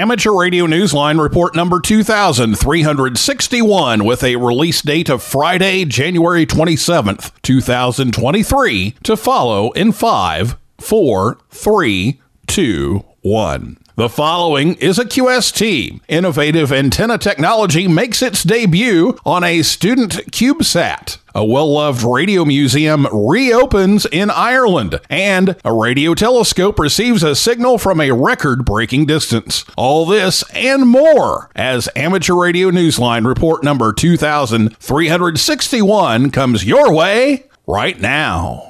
Amateur Radio Newsline report number 2361 with a release date of Friday, January 27th, 2023 to follow in 5, 4, 3, 2, 1. The following is a QST. Innovative antenna technology makes its debut on a student CubeSat. A well loved radio museum reopens in Ireland, and a radio telescope receives a signal from a record breaking distance. All this and more as Amateur Radio Newsline report number 2361 comes your way right now.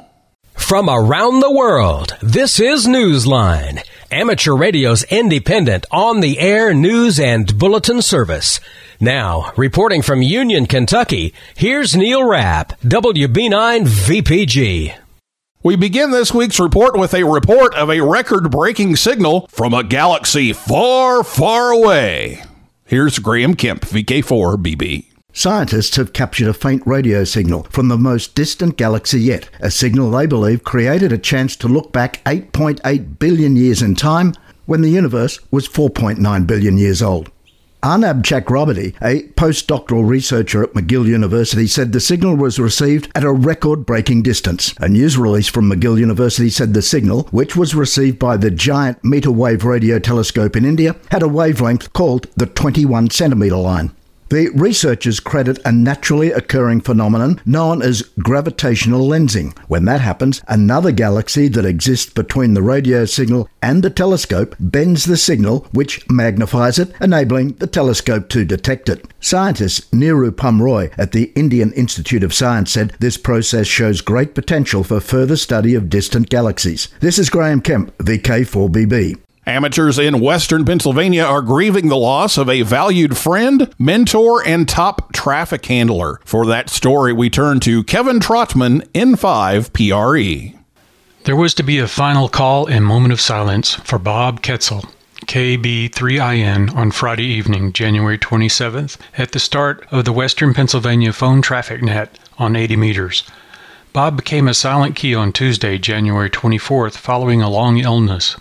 From around the world, this is Newsline amateur radio's independent on the air news and bulletin service. Now, reporting from Union, Kentucky, here's Neil Rapp, WB9 VPG. We begin this week's report with a report of a record breaking signal from a galaxy far, far away. Here's Graham Kemp, VK4BB. Scientists have captured a faint radio signal from the most distant galaxy yet, a signal they believe created a chance to look back 8.8 billion years in time when the universe was 4.9 billion years old. Arnab Chakraborty, a postdoctoral researcher at McGill University, said the signal was received at a record breaking distance. A news release from McGill University said the signal, which was received by the giant meter wave radio telescope in India, had a wavelength called the 21 centimetre line. The researchers credit a naturally occurring phenomenon known as gravitational lensing. When that happens, another galaxy that exists between the radio signal and the telescope bends the signal, which magnifies it, enabling the telescope to detect it. Scientist Nirupam Roy at the Indian Institute of Science said this process shows great potential for further study of distant galaxies. This is Graham Kemp, VK4BB. Amateurs in western Pennsylvania are grieving the loss of a valued friend, mentor, and top traffic handler. For that story, we turn to Kevin Trotman, N5 PRE. There was to be a final call and moment of silence for Bob Ketzel, KB3IN, on Friday evening, January 27th, at the start of the Western Pennsylvania phone traffic net on 80 meters. Bob became a silent key on Tuesday, January 24th, following a long illness.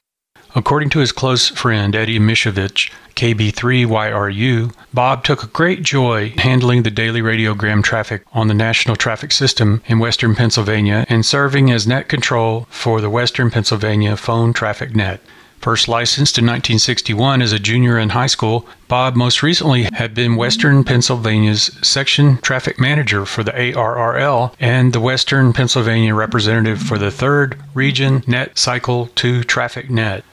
According to his close friend Eddie Mishovich, KB3YRU, Bob took great joy handling the daily radiogram traffic on the national traffic system in western Pennsylvania and serving as net control for the western Pennsylvania phone traffic net. First licensed in 1961 as a junior in high school, Bob most recently had been Western Pennsylvania's section traffic manager for the ARRL and the Western Pennsylvania representative for the 3rd Region Net Cycle 2 Traffic Net.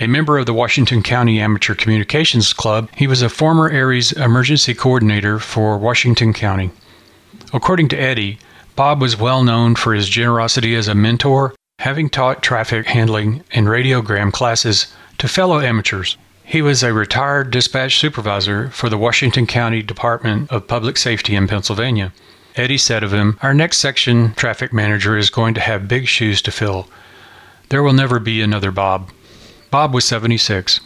A member of the Washington County Amateur Communications Club, he was a former ARES emergency coordinator for Washington County. According to Eddie, Bob was well known for his generosity as a mentor, having taught traffic handling and radiogram classes to fellow amateurs. He was a retired dispatch supervisor for the Washington County Department of Public Safety in Pennsylvania. Eddie said of him, Our next section traffic manager is going to have big shoes to fill. There will never be another Bob. Bob was 76.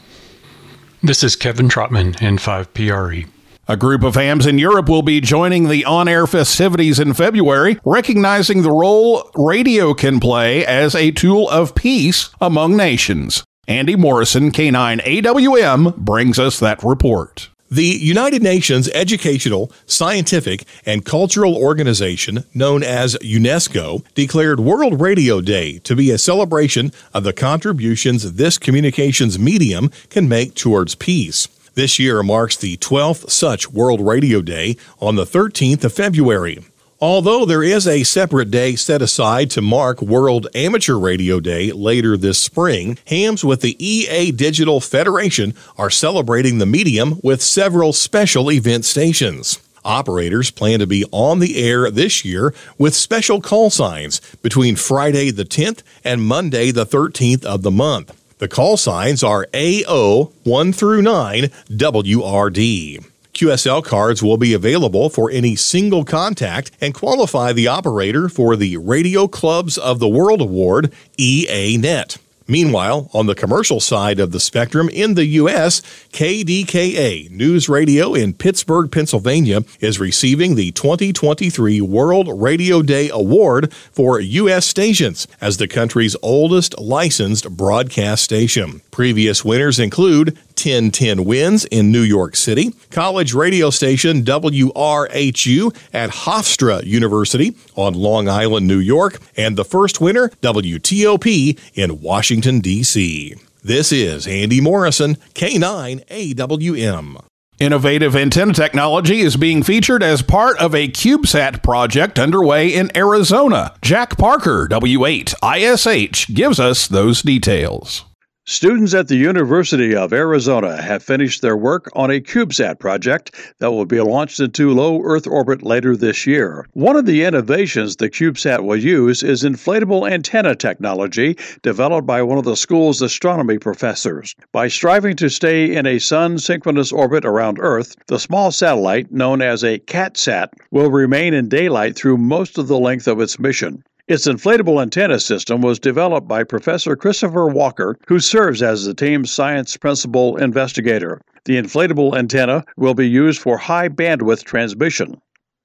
This is Kevin Trotman, N5PRE. A group of hams in Europe will be joining the on air festivities in February, recognizing the role radio can play as a tool of peace among nations. Andy Morrison, K9AWM, brings us that report. The United Nations Educational, Scientific, and Cultural Organization, known as UNESCO, declared World Radio Day to be a celebration of the contributions this communications medium can make towards peace. This year marks the 12th such World Radio Day on the 13th of February. Although there is a separate day set aside to mark World Amateur Radio Day later this spring, hams with the EA Digital Federation are celebrating the medium with several special event stations. Operators plan to be on the air this year with special call signs between Friday the 10th and Monday the 13th of the month. The call signs are AO 1 through 9 WRD. QSL cards will be available for any single contact and qualify the operator for the Radio Clubs of the World Award, EA Net. Meanwhile, on the commercial side of the spectrum in the U.S., KDKA News Radio in Pittsburgh, Pennsylvania is receiving the 2023 World Radio Day Award for U.S. stations as the country's oldest licensed broadcast station. Previous winners include 1010 WINS in New York City, college radio station WRHU at Hofstra University on Long Island, New York, and the first winner, WTOP in Washington, D.C. This is Andy Morrison, K9AWM. Innovative antenna technology is being featured as part of a CubeSat project underway in Arizona. Jack Parker, W8ISH, gives us those details. Students at the University of Arizona have finished their work on a CubeSat project that will be launched into low Earth orbit later this year. One of the innovations the CubeSat will use is inflatable antenna technology developed by one of the school's astronomy professors. By striving to stay in a sun synchronous orbit around Earth, the small satellite, known as a CatSat, will remain in daylight through most of the length of its mission. Its inflatable antenna system was developed by Professor Christopher Walker, who serves as the team's science principal investigator. The inflatable antenna will be used for high bandwidth transmission.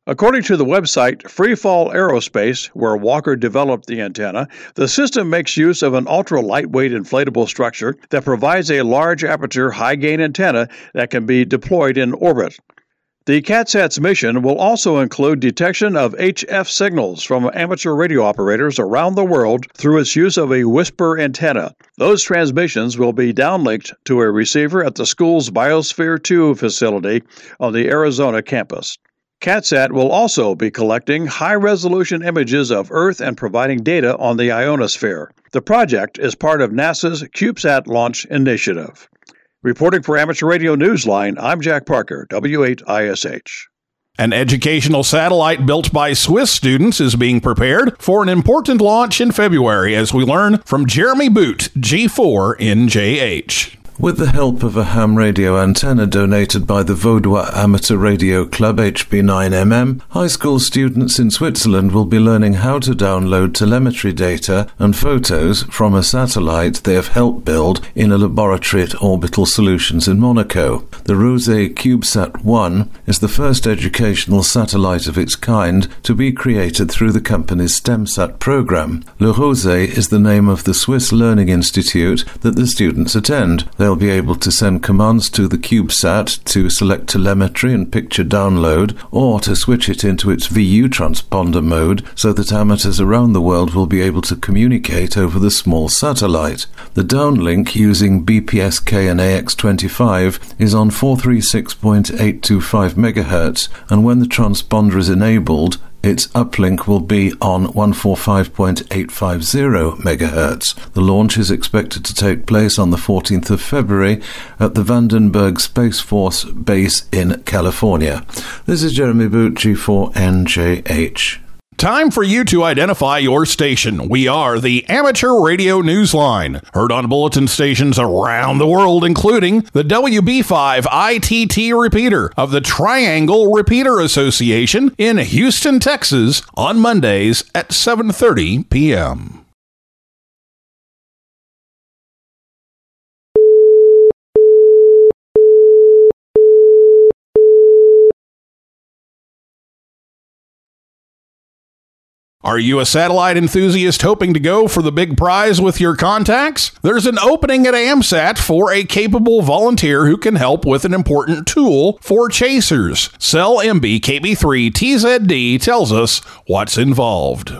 According to the website Freefall Aerospace, where Walker developed the antenna, the system makes use of an ultra lightweight inflatable structure that provides a large aperture high gain antenna that can be deployed in orbit. The CatSat's mission will also include detection of HF signals from amateur radio operators around the world through its use of a WSPR antenna. Those transmissions will be downlinked to a receiver at the school's Biosphere 2 facility on the Arizona campus. CatSat will also be collecting high resolution images of Earth and providing data on the ionosphere. The project is part of NASA's CubeSat launch initiative. Reporting for Amateur Radio Newsline, I'm Jack Parker, W8ISH. An educational satellite built by Swiss students is being prepared for an important launch in February as we learn from Jeremy Boot, G4NJH. With the help of a ham radio antenna donated by the Vaudois Amateur Radio Club HB9MM, high school students in Switzerland will be learning how to download telemetry data and photos from a satellite they have helped build in a laboratory at Orbital Solutions in Monaco. The Rose CubeSat 1 is the first educational satellite of its kind to be created through the company's STEMSAT program. Le Rosey is the name of the Swiss Learning Institute that the students attend. They'll be able to send commands to the CubeSat to select telemetry and picture download, or to switch it into its VU transponder mode so that amateurs around the world will be able to communicate over the small satellite. The downlink using BPSK and AX25 is on 436.825 MHz, and when the transponder is enabled, its uplink will be on 145.850 MHz. The launch is expected to take place on the 14th of February at the Vandenberg Space Force Base in California. This is Jeremy Boot for NJH. Time for you to identify your station. We are the Amateur Radio Newsline, heard on bulletin stations around the world, including the WB5 ITT repeater of the Triangle Repeater Association in Houston, Texas, on Mondays at 7:30 p.m. Are you a satellite enthusiast hoping to go for the big prize with your contacts? There's an opening at AMSAT for a capable volunteer who can help with an important tool for chasers. Sel Embee KB3 TZD tells us what's involved.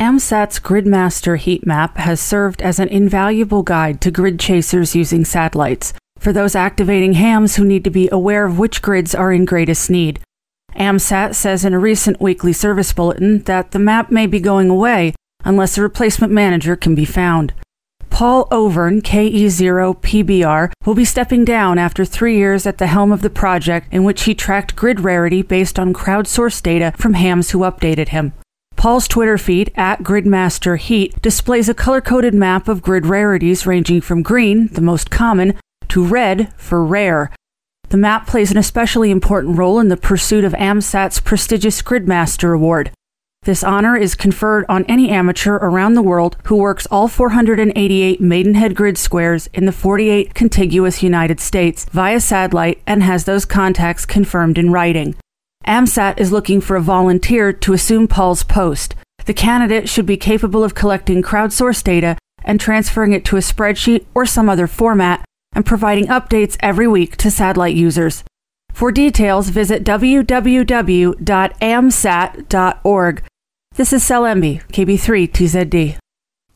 AMSAT's Gridmaster heat map has served as an invaluable guide to grid chasers using satellites for those activating hams who need to be aware of which grids are in greatest need. AMSAT says in a recent weekly service bulletin that the map may be going away unless a replacement manager can be found. Paul Overn, KE0PBR, will be stepping down after three years at the helm of the project in which he tracked grid rarity based on crowdsourced data from hams who updated him. Paul's Twitter feed, at Gridmaster Heat, displays a color coded map of grid rarities ranging from green, the most common, to red for rare, the map plays an especially important role in the pursuit of AMSAT's prestigious Gridmaster Award. This honor is conferred on any amateur around the world who works all 488 Maidenhead grid squares in the 48 contiguous United States via satellite and has those contacts confirmed in writing. AMSAT is looking for a volunteer to assume Paul's post. The candidate should be capable of collecting crowdsourced data and transferring it to a spreadsheet or some other format and providing updates every week to satellite users. For details, visit www.amsat.org. This is Embee, KB3TZD.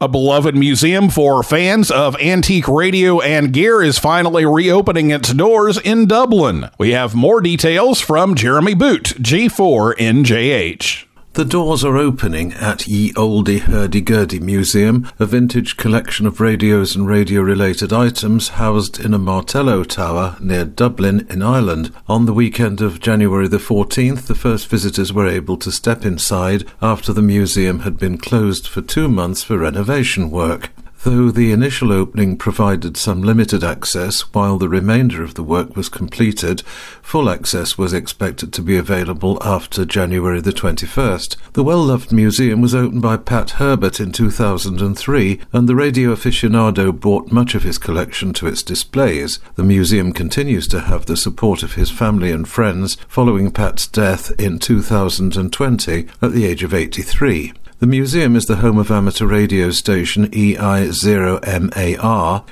A beloved museum for fans of antique radio and gear is finally reopening its doors in Dublin. We have more details from Jeremy Boot, G4NJH. The doors are opening at Ye Olde Hurdy Gurdy Museum, a vintage collection of radios and radio related items housed in a Martello Tower near Dublin in Ireland. On the weekend of January the 14th, the first visitors were able to step inside after the museum had been closed for two months for renovation work. Though the initial opening provided some limited access while the remainder of the work was completed, full access was expected to be available after January the 21st. The well-loved museum was opened by Pat Herbert in 2003 and the radio aficionado brought much of his collection to its displays. The museum continues to have the support of his family and friends following Pat's death in 2020 at the age of 83. The museum is the home of amateur radio station EI0MAR,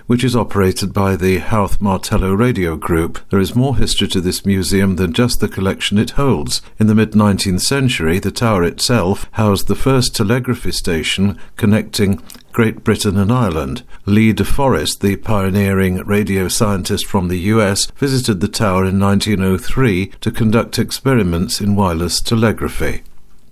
which is operated by the Howth Martello Radio Group. There is more history to this museum than just the collection it holds. In the mid 19th century, the tower itself housed the first telegraphy station connecting Great Britain and Ireland. Lee De Forest, the pioneering radio scientist from the US, visited the tower in 1903 to conduct experiments in wireless telegraphy.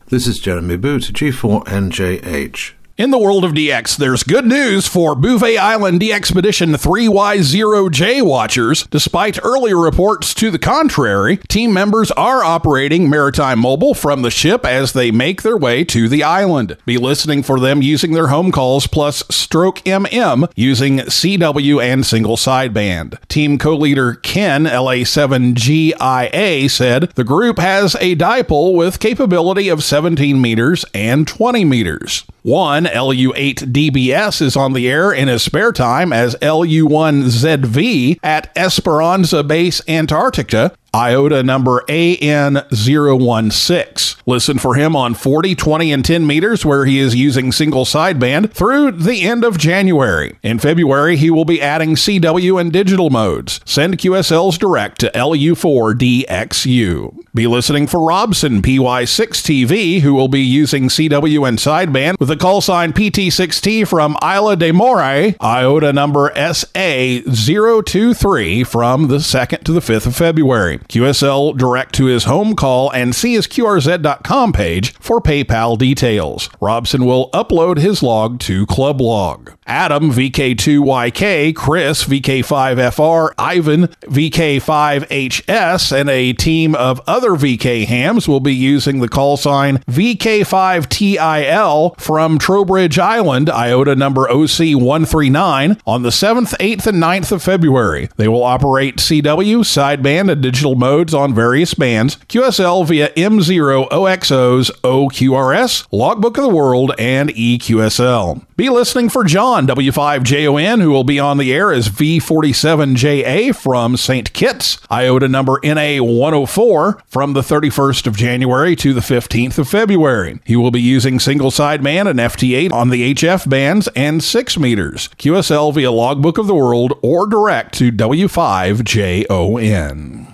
This is Jeremy Boot, G4NJH. In the world of DX, there's good news for Bouvet Island DXpedition 3Y0J watchers. Despite earlier reports to the contrary, team members are operating Maritime Mobile from the ship as they make their way to the island. Be listening for them using their home calls plus Stroke MM using CW and single sideband. Team co-leader Ken LA7GIA said the group has a dipole with capability of 17 meters and 20 meters. One LU8DBS is on the air in his spare time as LU1ZV at Esperanza Base Antarctica IOTA number AN016. Listen for him on 40, 20, and 10 meters where he is using single sideband through the end of January. In February, he will be adding CW and digital modes. Send QSLs direct to LU4DXU. Be listening for Robson PY6TV, who will be using CW and sideband with the call sign PT6T from Isla de Moray, IOTA number SA023 from the 2nd to the 5th of February. QSL direct to his home call and see his QRZ.com page for PayPal details. Robson will upload his log to Club Log. Adam VK2YK, Chris VK5FR, Ivan VK5HS, and a team of other VK hams will be using the call sign VK5TIL from Troubridge Island, IOTA number OC139, on the 7th, 8th, and 9th of February. They will operate CW, sideband, and digital modes on various bands, QSL via M0 OXOs, OQRS, Logbook of the World, and EQSL. Be listening for John W5JON, who will be on the air as V47JA from St. Kitts, IOTA number NA104, from the 31st of January to the 15th of February. He will be using single sideband and FT8 on the HF bands and 6 meters, QSL via Logbook of the World or direct to W5JON.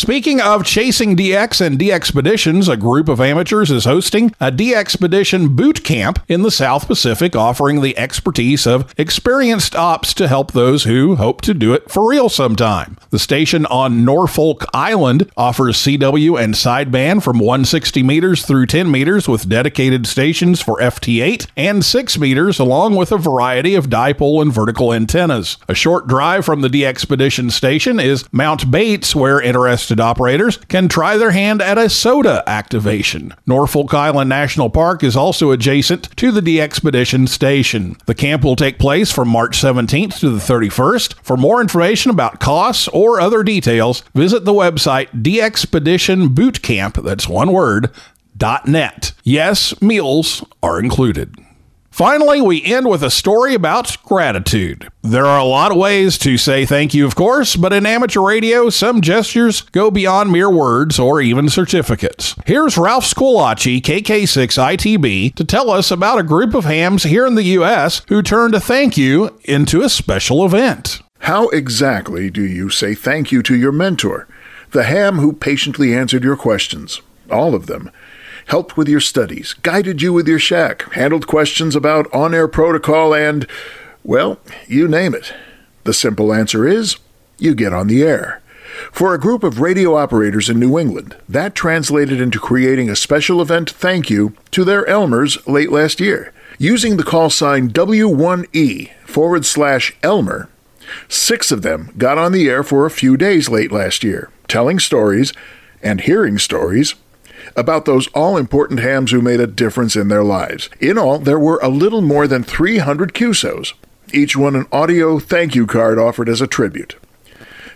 Speaking of chasing DX and DXpeditions, a group of amateurs is hosting a DXpedition boot camp in the South Pacific, offering the expertise of experienced ops to help those who hope to do it for real sometime. The station on Norfolk Island offers CW and sideband from 160 meters through 10 meters with dedicated stations for FT8 and 6 meters, along with a variety of dipole and vertical antennas. A short drive from the DXpedition station is Mount Bates, where interested operators can try their hand at a SOTA activation. Norfolk Island National Park is also adjacent to the DXpedition station. The camp will take place from March 17th to the 31st. For more information about costs or other details, visit the website DXpedition Bootcamp, that's one word, .net. Yes, meals are included. Finally, we end with a story about gratitude. There are a lot of ways to say thank you, of course, but in amateur radio, some gestures go beyond mere words or even certificates. Here's Ralph Squillace, KK6ITB, to tell us about a group of hams here in the U.S. who turned a thank you into a special event. How exactly do you say thank you to your mentor, the ham who patiently answered your questions, all of them, helped with your studies, guided you with your shack, handled questions about on air protocol, and, well, you name it? The simple answer is you get on the air. For a group of radio operators in New England, that translated into creating a special event thank you to their Elmers late last year. Using the call sign W1E forward slash Elmer, six of them got on the air for a few days late last year, telling stories and hearing stories about those all important hams who made a difference in their lives. In all, there were a little more than 300 QSOs, each one an audio thank you card offered as a tribute.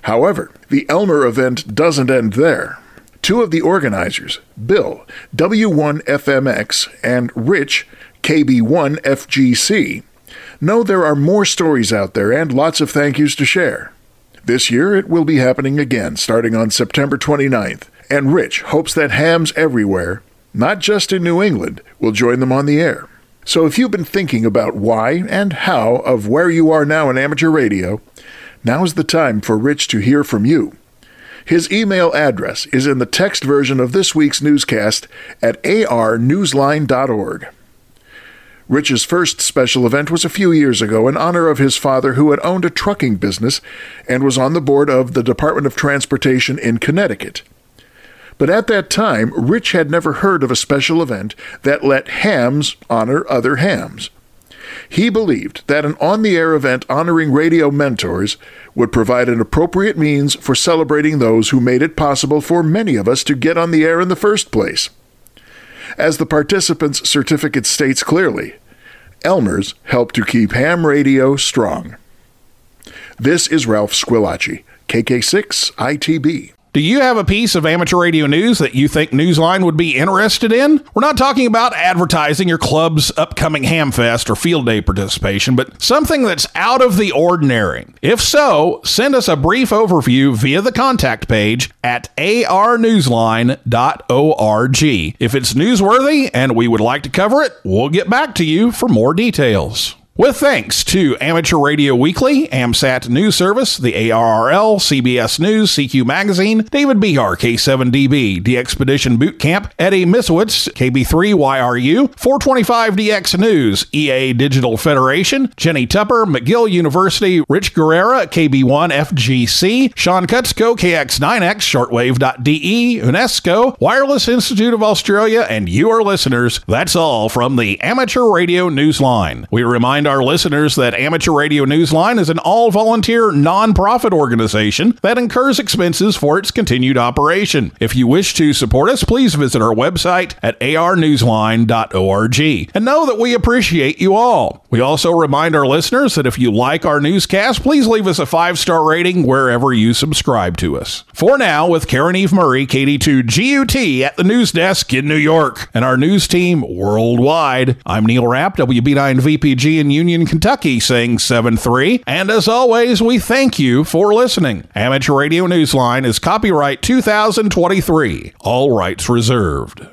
However, the Elmer event doesn't end there. Two of the organizers, Bill, W1FMX, and Rich, KB1FGC, know there are more stories out there and lots of thank yous to share. This year it will be happening again starting on September 29th, and Rich hopes that hams everywhere, not just in New England, will join them on the air. So if you've been thinking about why and how of where you are now in amateur radio, now is the time for Rich to hear from you. His email address is in the text version of this week's newscast at arnewsline.org. Rich's first special event was a few years ago in honor of his father, who had owned a trucking business and was on the board of the Department of Transportation in Connecticut. But at that time, Rich had never heard of a special event that let hams honor other hams. He believed that an on the air event honoring radio mentors would provide an appropriate means for celebrating those who made it possible for many of us to get on the air in the first place. As the participant's certificate states clearly, Elmer's help to keep ham radio strong. This is Ralph Squillace, KK6 ITB. Do you have a piece of amateur radio news that you think Newsline would be interested in? We're not talking about advertising your club's upcoming Hamfest or field day participation, but something that's out of the ordinary. If so, send us a brief overview via the contact page at arnewsline.org. If it's newsworthy and we would like to cover it, we'll get back to you for more details. With thanks to Amateur Radio Weekly, AMSAT News Service, the ARRL, CBS News, CQ Magazine, David Behar, K7DB, The Expedition Boot Camp, Eddie Misowitz, KB3YRU, 425DX News, EA Digital Federation, Jenny Tupper, McGill University, Rich Guerrera, KB1FGC, Sean Kutzko, KX9X, Shortwave.de, UNESCO, Wireless Institute of Australia, and your listeners. That's all from the Amateur Radio Newsline. We remind remind our listeners that Amateur Radio Newsline is an all volunteer nonprofit organization that incurs expenses for its continued operation. If you wish to support us, please visit our website at arnewsline.org and know that we appreciate you all. We also remind our listeners that if you like our newscast, please leave us a five star rating wherever you subscribe to us. For now, with Caryn Eve Murray, KD2 GUT at the news desk in New York, and our news team worldwide, I'm Neil Rapp, WB9 VPG in Union, Kentucky, saying 7 3. And as always, we thank you for listening. Amateur Radio Newsline is copyright 2023, all rights reserved.